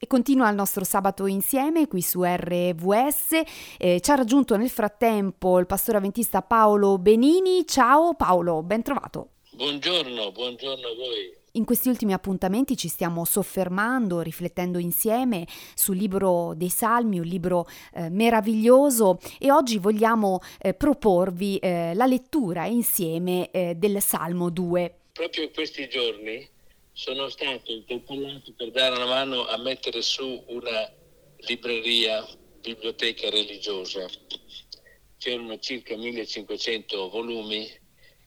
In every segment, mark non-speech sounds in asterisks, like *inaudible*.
E continua il nostro sabato insieme qui su RVS. Eh, ci ha raggiunto nel frattempo il pastore avventista Paolo Benini. Ciao Paolo, ben trovato. Buongiorno, buongiorno a voi. In questi ultimi appuntamenti ci stiamo soffermando, riflettendo insieme sul libro dei Salmi, un libro eh, meraviglioso e oggi vogliamo eh, proporvi eh, la lettura insieme eh, del Salmo 2. Proprio in questi giorni sono stato interpellato per dare una mano a mettere su una libreria, biblioteca religiosa. C'erano circa 1500 volumi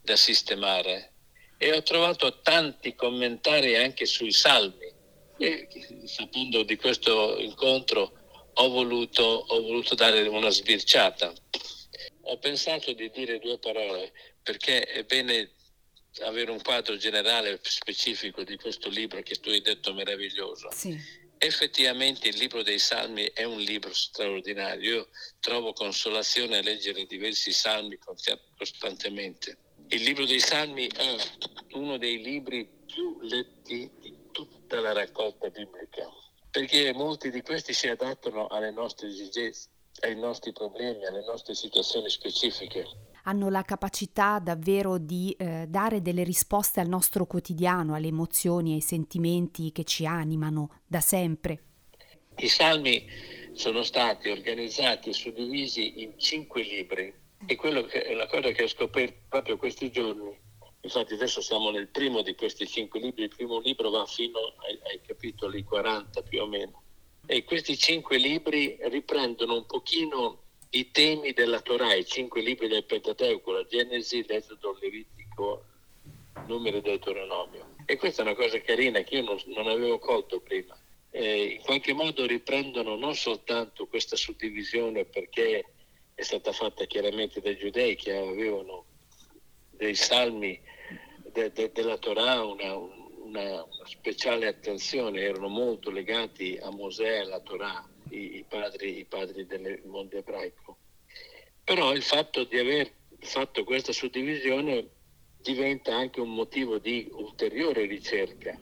da sistemare e ho trovato tanti commentari anche sui salmi. E sapendo di questo incontro ho voluto, ho voluto dare una sbirciata. Ho pensato di dire due parole perché è bene avere un quadro generale specifico di questo libro che tu hai detto meraviglioso. Sì. Effettivamente il libro dei salmi è un libro straordinario. Io trovo consolazione a leggere diversi salmi costantemente. Il libro dei salmi è uno dei libri più letti di tutta la raccolta biblica, perché molti di questi si adattano alle nostre esigenze, ai nostri problemi, alle nostre situazioni specifiche hanno la capacità davvero di eh, dare delle risposte al nostro quotidiano, alle emozioni, ai sentimenti che ci animano da sempre. I salmi sono stati organizzati e suddivisi in cinque libri e quello che, la cosa che ho scoperto proprio questi giorni, infatti adesso siamo nel primo di questi cinque libri, il primo libro va fino ai, ai capitoli 40 più o meno, e questi cinque libri riprendono un pochino i temi della Torah, i cinque libri del Pentateuco, la Genesi, l'Esodo, Levitico, Numero e Deuteronomio. E questa è una cosa carina che io non, non avevo colto prima. Eh, in qualche modo riprendono non soltanto questa suddivisione perché è stata fatta chiaramente dai giudei che avevano dei salmi de, de, della Torah una, una speciale attenzione, erano molto legati a Mosè e alla Torah i, i, padri, i padri del mondo ebraico. Però il fatto di aver fatto questa suddivisione diventa anche un motivo di ulteriore ricerca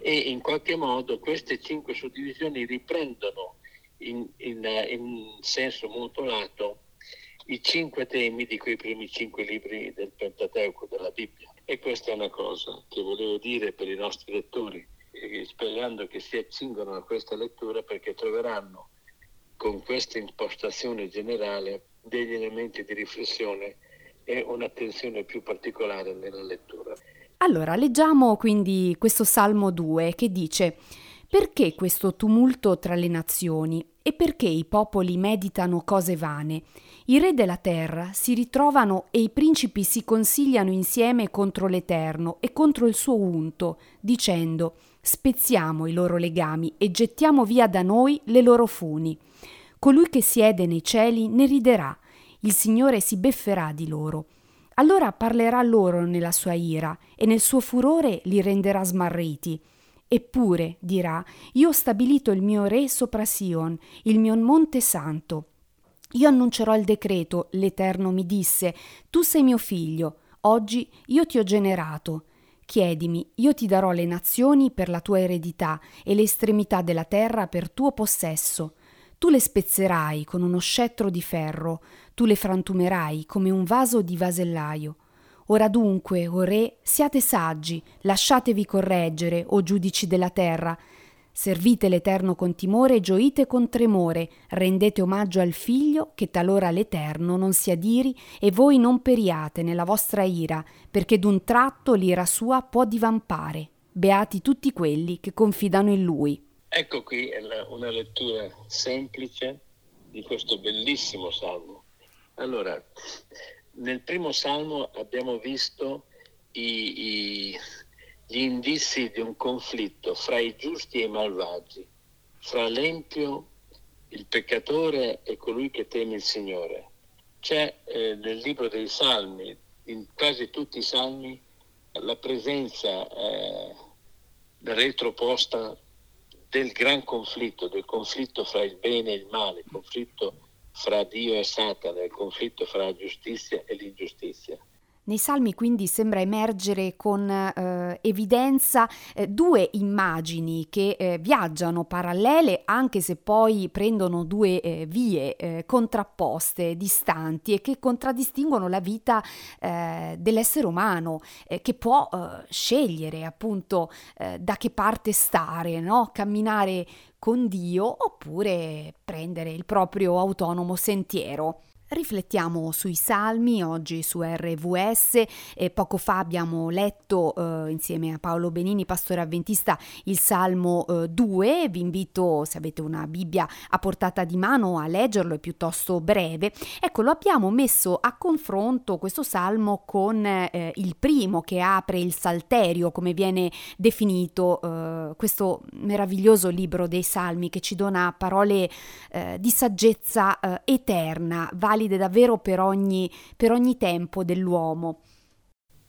e in qualche modo queste cinque suddivisioni riprendono in, in, in senso molto lato i cinque temi di quei primi cinque libri del Pentateuco della Bibbia. E questa è una cosa che volevo dire per i nostri lettori, sperando che si accingono a questa lettura perché troveranno con questa impostazione generale degli elementi di riflessione e un'attenzione più particolare nella lettura. Allora, leggiamo quindi questo Salmo 2 che dice perché questo tumulto tra le nazioni e perché i popoli meditano cose vane? I re della terra si ritrovano e i principi si consigliano insieme contro l'Eterno e contro il suo unto, dicendo spezziamo i loro legami e gettiamo via da noi le loro funi. Colui che siede nei cieli ne riderà, il Signore si befferà di loro. Allora parlerà loro nella sua ira e nel suo furore li renderà smarriti. Eppure, dirà, io ho stabilito il mio re sopra Sion, il mio monte santo. Io annuncerò il decreto, l'Eterno mi disse, tu sei mio figlio, oggi io ti ho generato. Chiedimi, io ti darò le nazioni per la tua eredità e le estremità della terra per tuo possesso. Tu le spezzerai con uno scettro di ferro, tu le frantumerai come un vaso di vasellaio. Ora dunque, o re, siate saggi, lasciatevi correggere, o giudici della terra. Servite l'Eterno con timore e gioite con tremore, rendete omaggio al Figlio, che talora l'Eterno non si adiri e voi non periate nella vostra ira, perché d'un tratto l'ira sua può divampare. Beati tutti quelli che confidano in Lui. Ecco qui una lettura semplice di questo bellissimo salmo. Allora, nel primo salmo abbiamo visto i, i, gli indizi di un conflitto fra i giusti e i malvagi, fra l'empio, il peccatore e colui che teme il Signore. C'è eh, nel libro dei salmi, in quasi tutti i salmi, la presenza eh, retroposta del gran conflitto, del conflitto fra il bene e il male, il conflitto fra Dio e Satana, il conflitto fra la giustizia e l'ingiustizia. Nei salmi quindi sembra emergere con eh, evidenza eh, due immagini che eh, viaggiano parallele anche se poi prendono due eh, vie contrapposte, distanti e che contraddistinguono la vita dell'essere umano che può scegliere appunto da che parte stare, no? camminare con Dio oppure prendere il proprio autonomo sentiero. Riflettiamo sui salmi, oggi su RVS, e poco fa abbiamo letto eh, insieme a Paolo Benini, pastore avventista, il Salmo eh, 2, vi invito se avete una Bibbia a portata di mano a leggerlo, è piuttosto breve. Ecco, lo abbiamo messo a confronto questo Salmo con eh, il primo che apre il Salterio, come viene definito eh, questo meraviglioso libro dei Salmi che ci dona parole eh, di saggezza eh, eterna, valide valide davvero per ogni, per ogni tempo dell'uomo.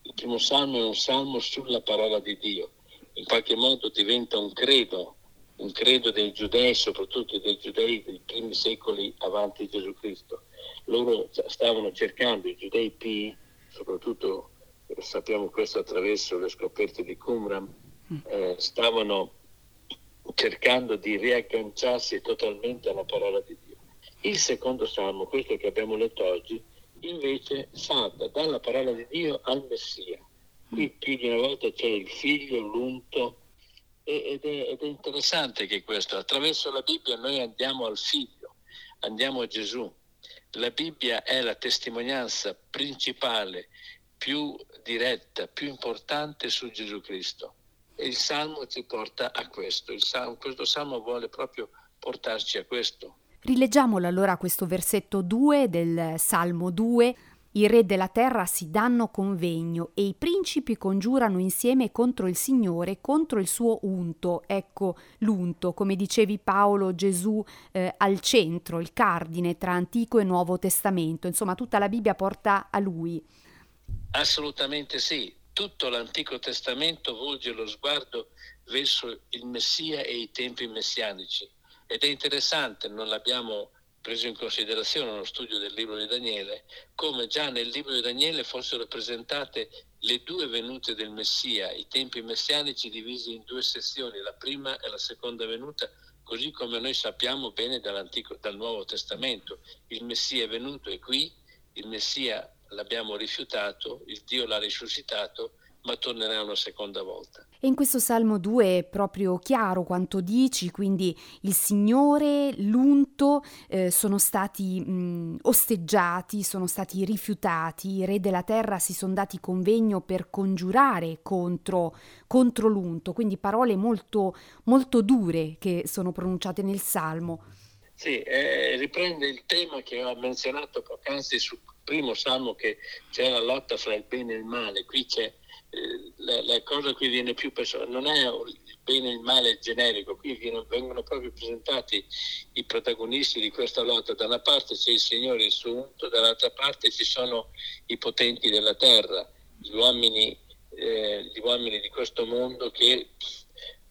Il primo salmo è un salmo sulla parola di Dio, in qualche modo diventa un credo, un credo dei giudei, soprattutto dei giudei dei primi secoli avanti Gesù Cristo. Loro stavano cercando, i giudei pii, soprattutto eh, sappiamo questo attraverso le scoperte di Qumran, mm. eh, stavano cercando di riagganciarsi totalmente alla parola di Dio. Il secondo salmo, questo che abbiamo letto oggi, invece salta dalla parola di Dio al Messia. Qui più di una volta c'è il figlio, l'unto, ed è, ed è interessante che questo, attraverso la Bibbia noi andiamo al figlio, andiamo a Gesù. La Bibbia è la testimonianza principale, più diretta, più importante su Gesù Cristo. E il Salmo ci porta a questo. Salmo, questo Salmo vuole proprio portarci a questo. Rileggiamolo allora questo versetto 2 del Salmo 2. I re della terra si danno convegno e i principi congiurano insieme contro il Signore, contro il suo unto. Ecco l'unto, come dicevi Paolo, Gesù eh, al centro, il cardine tra Antico e Nuovo Testamento. Insomma, tutta la Bibbia porta a lui. Assolutamente sì. Tutto l'Antico Testamento volge lo sguardo verso il Messia e i tempi messianici ed è interessante, non l'abbiamo preso in considerazione nello studio del libro di Daniele, come già nel libro di Daniele fossero presentate le due venute del Messia, i tempi messianici divisi in due sezioni, la prima e la seconda venuta, così come noi sappiamo bene dal Nuovo Testamento. Il Messia è venuto e qui, il Messia l'abbiamo rifiutato, il Dio l'ha risuscitato, ma tornerà una seconda volta. E in questo Salmo 2 è proprio chiaro quanto dici, quindi il Signore, l'unto eh, sono stati mh, osteggiati, sono stati rifiutati, i re della terra si sono dati convegno per congiurare contro, contro l'unto, quindi parole molto, molto dure che sono pronunciate nel Salmo. Sì, eh, riprende il tema che ho menzionato poc'anzi sul primo Salmo che c'è la lotta fra il bene e il male, qui c'è la, la, cosa qui viene più personale, non è il bene e il male generico, qui vengono proprio presentati i protagonisti di questa lotta. Da una parte c'è il Signore il suo unto, dall'altra parte ci sono i potenti della terra, gli uomini, eh, gli uomini di questo mondo che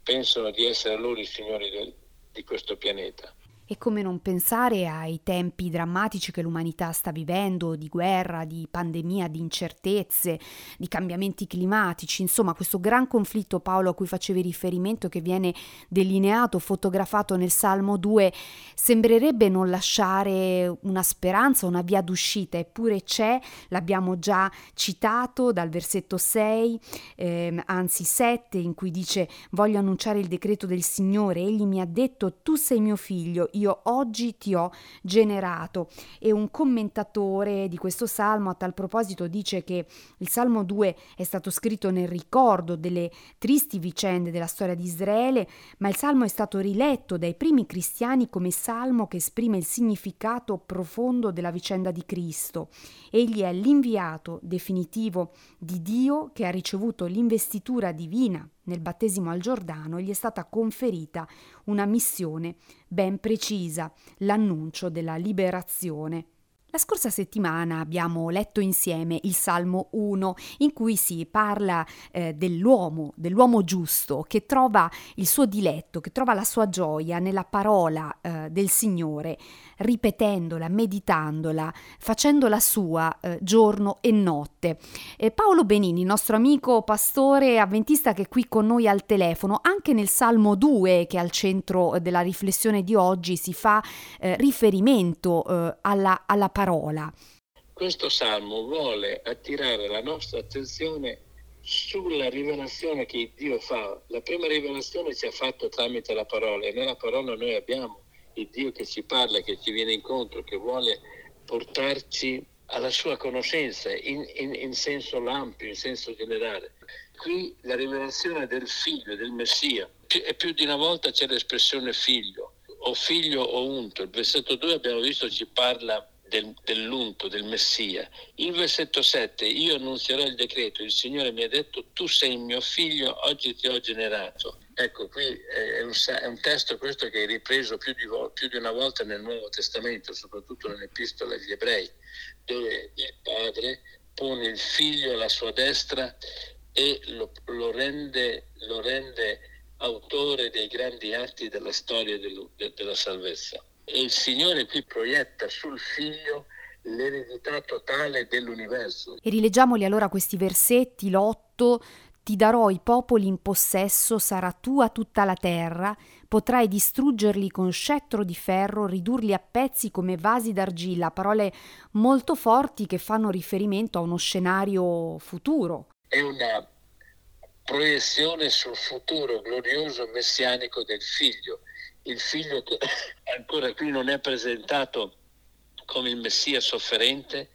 pensano di essere loro i signori del, di questo pianeta. E come non pensare ai tempi drammatici che l'umanità sta vivendo, di guerra, di pandemia, di incertezze, di cambiamenti climatici, insomma questo gran conflitto Paolo a cui facevi riferimento che viene delineato, fotografato nel Salmo 2, sembrerebbe non lasciare una speranza, una via d'uscita, eppure c'è, l'abbiamo già citato dal versetto 6, eh, anzi 7, in cui dice voglio annunciare il decreto del Signore, egli mi ha detto tu sei mio figlio, io oggi ti ho generato. E un commentatore di questo salmo a tal proposito dice che il salmo 2 è stato scritto nel ricordo delle tristi vicende della storia di Israele, ma il salmo è stato riletto dai primi cristiani come salmo che esprime il significato profondo della vicenda di Cristo. Egli è l'inviato definitivo di Dio che ha ricevuto l'investitura divina nel battesimo al Giordano gli è stata conferita una missione ben precisa, l'annuncio della liberazione. La scorsa settimana abbiamo letto insieme il Salmo 1 in cui si parla eh, dell'uomo, dell'uomo giusto che trova il suo diletto, che trova la sua gioia nella parola eh, del Signore, ripetendola, meditandola, facendola sua eh, giorno e notte. Paolo Benini, nostro amico pastore avventista che è qui con noi al telefono, anche nel Salmo 2 che è al centro della riflessione di oggi si fa eh, riferimento eh, alla, alla parola parola. Questo salmo vuole attirare la nostra attenzione sulla rivelazione che Dio fa. La prima rivelazione ci ha fatto tramite la parola e nella parola noi abbiamo il Dio che ci parla, che ci viene incontro, che vuole portarci alla sua conoscenza in, in, in senso ampio, in senso generale. Qui la rivelazione del figlio, del Messia, e più di una volta c'è l'espressione figlio, o figlio o unto. Il versetto 2 abbiamo visto ci parla del, dell'unto, del Messia. Il versetto 7, io annunzierò il decreto, il Signore mi ha detto, tu sei mio figlio, oggi ti ho generato. Ecco, qui è un, è un testo questo che è ripreso più di, più di, una volta nel Nuovo Testamento, soprattutto nell'Epistola agli Ebrei, dove il padre pone il figlio alla sua destra e lo, lo, rende, lo rende, autore dei grandi atti della storia del, de, della salvezza. E il Signore qui proietta sul figlio l'eredità totale dell'universo. E rileggiamoli allora questi versetti, l'otto, ti darò i popoli in possesso, sarà tua tutta la terra, potrai distruggerli con scettro di ferro, ridurli a pezzi come vasi d'argilla, parole molto forti che fanno riferimento a uno scenario futuro. È una proiezione sul futuro glorioso messianico del figlio il figlio che *coughs* ancora qui non è presentato come il Messia sofferente,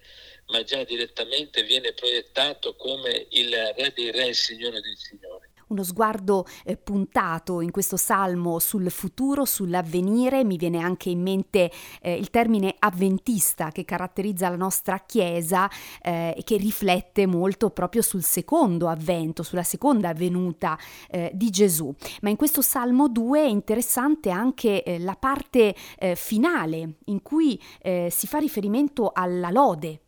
ma già direttamente viene proiettato come il Re dei Re, il Signore dei Signori uno sguardo eh, puntato in questo salmo sul futuro, sull'avvenire, mi viene anche in mente eh, il termine avventista che caratterizza la nostra Chiesa eh, e che riflette molto proprio sul secondo avvento, sulla seconda venuta eh, di Gesù. Ma in questo salmo 2 è interessante anche eh, la parte eh, finale in cui si fa riferimento alla lode.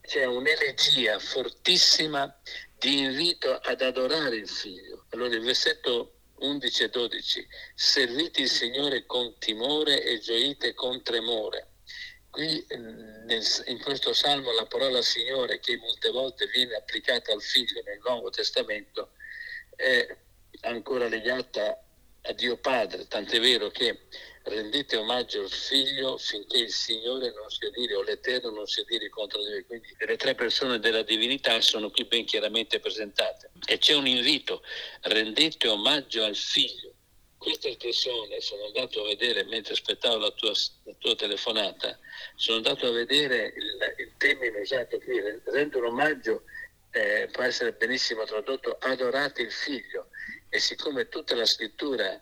C'è un'elegia fortissima di invito ad adorare il figlio. Allora il versetto 11 e 12, servite il Signore con timore e gioite con tremore. Qui nel, in questo salmo la parola Signore, che molte volte viene applicata al figlio nel Nuovo Testamento, è ancora legata a Dio Padre, tant'è vero che rendete omaggio al figlio finché il Signore non sia dire o l'Eterno non sia dire contro di voi. Quindi le tre persone della divinità sono qui ben chiaramente presentate. E c'è un invito, rendete omaggio al figlio. Questa espressione sono andato a vedere mentre aspettavo la tua, la tua telefonata, sono andato a vedere il, il termine usato qui, rendere omaggio eh, può essere benissimo tradotto adorate il figlio e siccome tutta la scrittura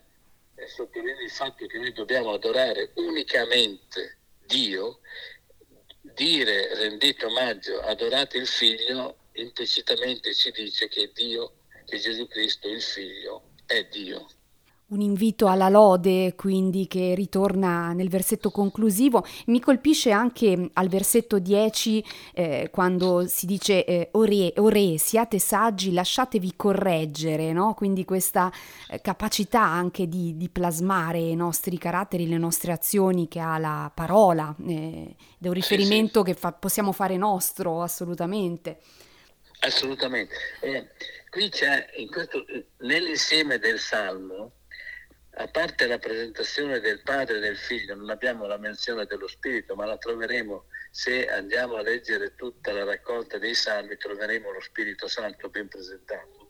e sottolinea il fatto che noi dobbiamo adorare unicamente Dio, dire rendete omaggio, adorate il figlio, implicitamente ci dice che Dio, che Gesù Cristo, il figlio, è Dio un invito alla lode, quindi che ritorna nel versetto conclusivo. Mi colpisce anche al versetto 10 eh, quando si dice eh, ore, ore, siate saggi, lasciatevi correggere, no? quindi questa eh, capacità anche di, di, plasmare i nostri caratteri, le nostre azioni che ha la parola, eh, ed è un riferimento sì, sì. che fa, possiamo fare nostro assolutamente. Assolutamente. Eh, qui c'è questo, nell'insieme del Salmo, a parte la presentazione del padre e del figlio, non abbiamo la menzione dello spirito, ma la troveremo se andiamo a leggere tutta la raccolta dei salmi, troveremo lo Spirito Santo ben presentato.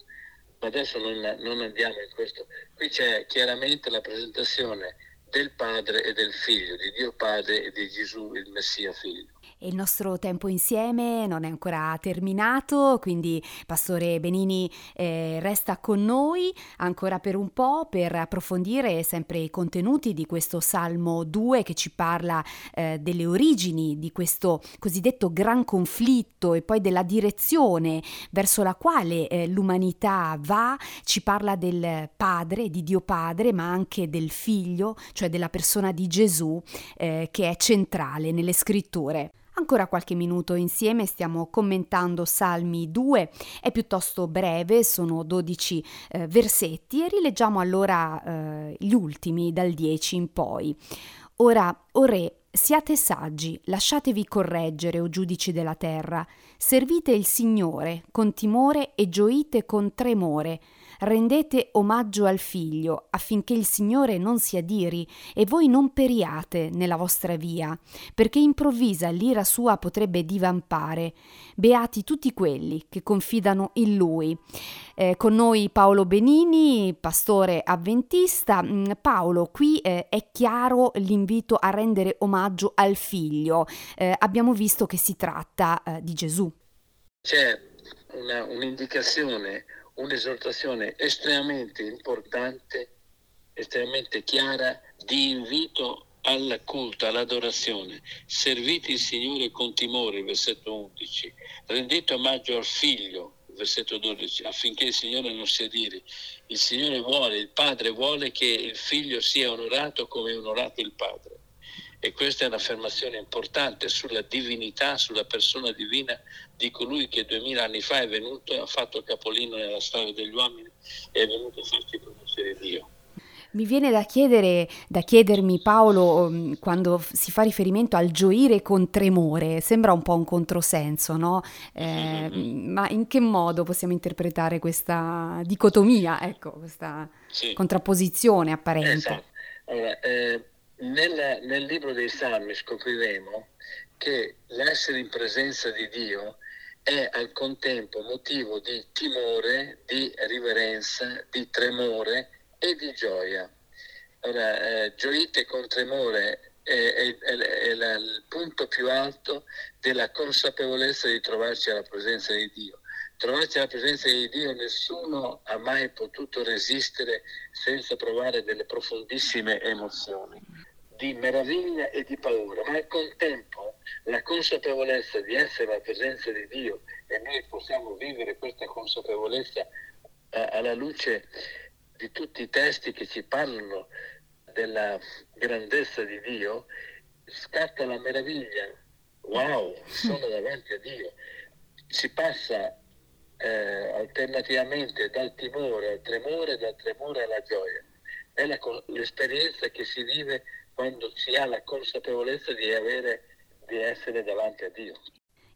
Ma adesso non, non andiamo in questo. Qui c'è chiaramente la presentazione del padre e del figlio, di Dio Padre e di Gesù il Messia figlio il nostro tempo insieme non è ancora terminato, quindi Pastore Benini eh, resta con noi ancora per un po' per approfondire sempre i contenuti di questo Salmo 2 che ci parla eh, delle origini di questo cosiddetto gran conflitto e poi della direzione verso la quale eh, l'umanità va, ci parla del Padre, di Dio Padre, ma anche del Figlio, cioè della persona di Gesù eh, che è centrale nelle scritture. Ancora qualche minuto insieme stiamo commentando Salmi 2, è piuttosto breve, sono 12 eh, versetti e rileggiamo allora eh, gli ultimi dal 10 in poi. Ora, o re, siate saggi, lasciatevi correggere, o giudici della terra, servite il Signore con timore e gioite con tremore rendete omaggio al figlio, affinché il Signore non si adiri e voi non periate nella vostra via, perché improvvisa l'ira sua potrebbe divampare. Beati tutti quelli che confidano in Lui. Eh, con noi Paolo Benini, pastore avventista. Mm, Paolo, qui eh, è chiaro l'invito a rendere omaggio al figlio. Eh, abbiamo visto che si tratta eh, di Gesù. C'è una, un'indicazione un'esortazione estremamente importante, estremamente chiara di invito al culto, all'adorazione. Servite il Signore con timore, versetto 11. Rendete omaggio al figlio, versetto 12, affinché il Signore non sia dire. Il Signore vuole, il Padre vuole che il figlio sia onorato come è onorato il Padre. E questa è un'affermazione importante sulla divinità, sulla persona divina di colui che duemila anni fa è venuto e ha fatto capolino nella storia degli uomini e è venuto a farci conoscere Dio. Mi viene da, chiedere, da chiedermi, Paolo, mm, quando si fa riferimento al gioire con tremore, sembra un po' un controsenso, no? Eh, mm-hmm. Ma in che modo possiamo interpretare questa dicotomia, ecco, questa sì. contrapposizione apparente? Esatto. Allora, eh, nel, nel libro dei Salmi scopriremo che l'essere in presenza di Dio è al contempo motivo di timore, di riverenza, di tremore e di gioia. Ora, eh, gioite con tremore è, è, è, è la, il punto più alto della consapevolezza di trovarci alla presenza di Dio. Trovarci alla presenza di Dio nessuno ha mai potuto resistere senza provare delle profondissime emozioni di meraviglia e di paura, ma al contempo la consapevolezza di essere alla presenza di Dio e noi possiamo vivere questa consapevolezza eh, alla luce di tutti i testi che ci parlano della grandezza di Dio, scatta la meraviglia. Wow, sono davanti a Dio. Si passa eh, alternativamente dal timore al tremore, dal tremore alla gioia. È la, l'esperienza che si vive quando si ha la consapevolezza di, avere, di essere davanti a Dio.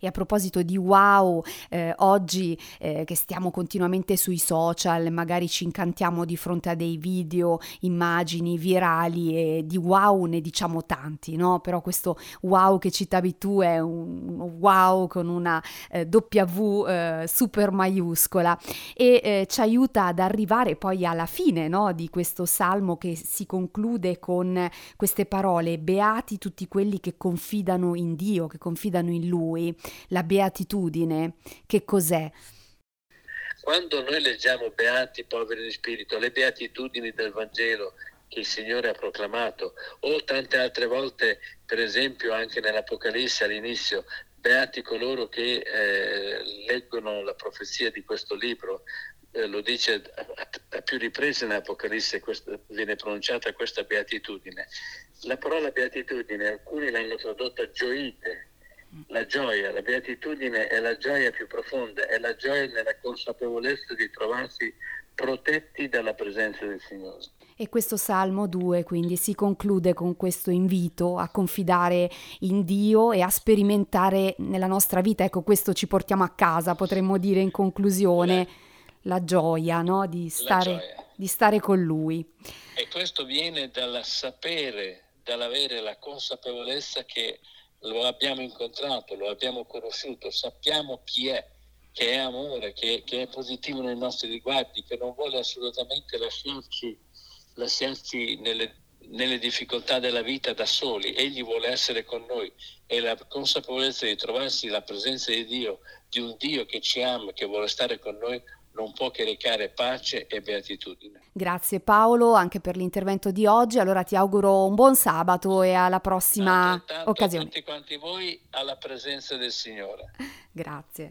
A proposito di wow, eh, oggi eh, che stiamo continuamente sui social, magari ci incantiamo di fronte a dei video, immagini virali e di wow ne diciamo tanti, no? Però questo wow che citavi tu è un wow con una eh, W eh, super maiuscola e eh, ci aiuta ad arrivare poi alla fine no? di questo salmo che si conclude con queste parole, beati tutti quelli che confidano in Dio, che confidano in Lui la beatitudine, che cos'è? Quando noi leggiamo beati poveri di spirito, le beatitudini del Vangelo che il Signore ha proclamato, o tante altre volte, per esempio anche nell'Apocalisse all'inizio, beati coloro che eh, leggono la profezia di questo libro, eh, lo dice a, a, più riprese nell'Apocalisse, questa, viene pronunciata questa beatitudine. La parola beatitudine, alcuni l'hanno tradotta gioite, la gioia, la beatitudine è la gioia più profonda, è la gioia nella consapevolezza di trovarsi protetti dalla presenza del Signore. E questo Salmo 2 quindi si conclude con questo invito a confidare in Dio e a sperimentare nella nostra vita, ecco questo ci portiamo a casa, potremmo dire in conclusione, Le... la gioia no? di, stare, gioia. di stare con Lui. E questo viene dal sapere, dall'avere la consapevolezza che lo abbiamo incontrato, lo abbiamo conosciuto, sappiamo chi è, che è amore, che, che è positivo nei nostri riguardi, che non vuole assolutamente lasciarci, lasciarci nelle, nelle difficoltà della vita da soli, egli vuole essere con noi e la consapevolezza di trovarsi la presenza di Dio, di un Dio che ci ama, che vuole stare con noi, non può che recare pace e beatitudine. Grazie Paolo anche per l'intervento di oggi, allora ti auguro un buon sabato e alla prossima occasione. A tutti quanti voi alla presenza del Signore. *laughs* Grazie.